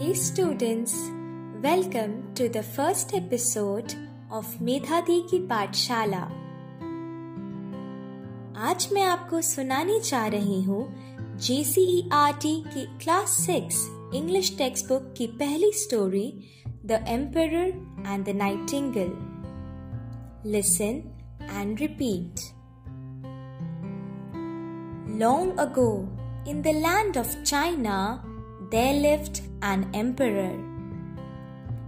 Hey students, welcome to the first episode of मेधा दी की पाठशाला आज मैं आपको सुनाने जा रही हूँ JCERT की class six English text book की पहली story the emperor and the nightingale listen and repeat Long ago, in the land of China, there lived an emperor.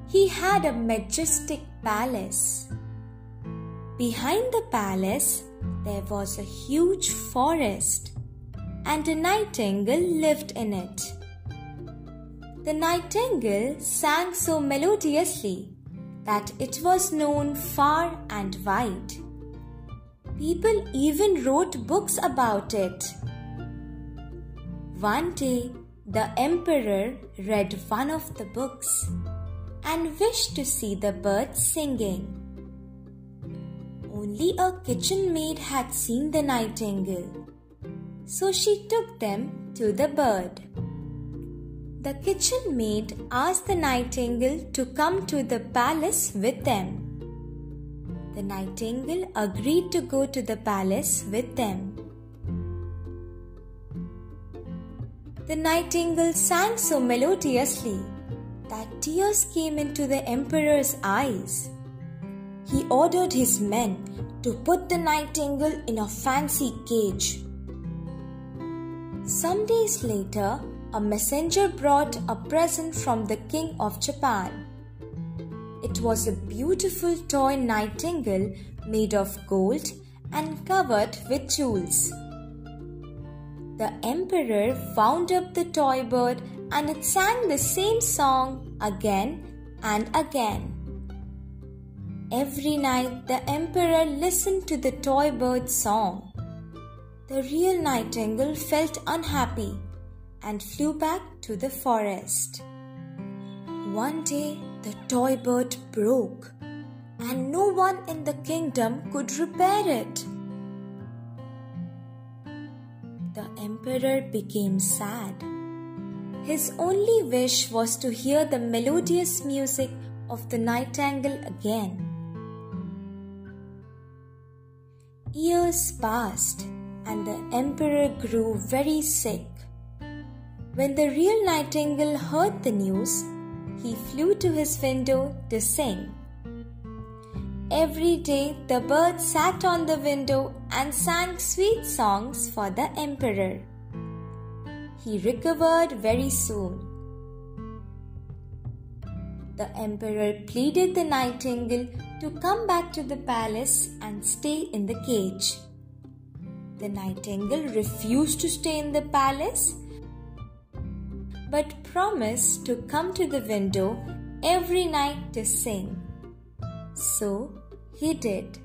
He had a majestic palace. Behind the palace, there was a huge forest, and a nightingale lived in it. The nightingale sang so melodiously that it was known far and wide. People even wrote books about it. One day, the emperor read one of the books and wished to see the birds singing. Only a kitchen maid had seen the nightingale, so she took them to the bird. The kitchen maid asked the nightingale to come to the palace with them. The nightingale agreed to go to the palace with them. The nightingale sang so melodiously that tears came into the emperor's eyes. He ordered his men to put the nightingale in a fancy cage. Some days later, a messenger brought a present from the king of Japan. It was a beautiful toy nightingale made of gold and covered with jewels. The emperor wound up the toy bird and it sang the same song again and again. Every night the emperor listened to the toy bird's song. The real nightingale felt unhappy and flew back to the forest. One day the toy bird broke and no one in the kingdom could repair it. The emperor became sad. His only wish was to hear the melodious music of the nightingale again. Years passed and the emperor grew very sick. When the real nightingale heard the news, he flew to his window to sing. Every day the bird sat on the window and sang sweet songs for the emperor. He recovered very soon. The emperor pleaded the nightingale to come back to the palace and stay in the cage. The nightingale refused to stay in the palace but promised to come to the window every night to sing. So he did.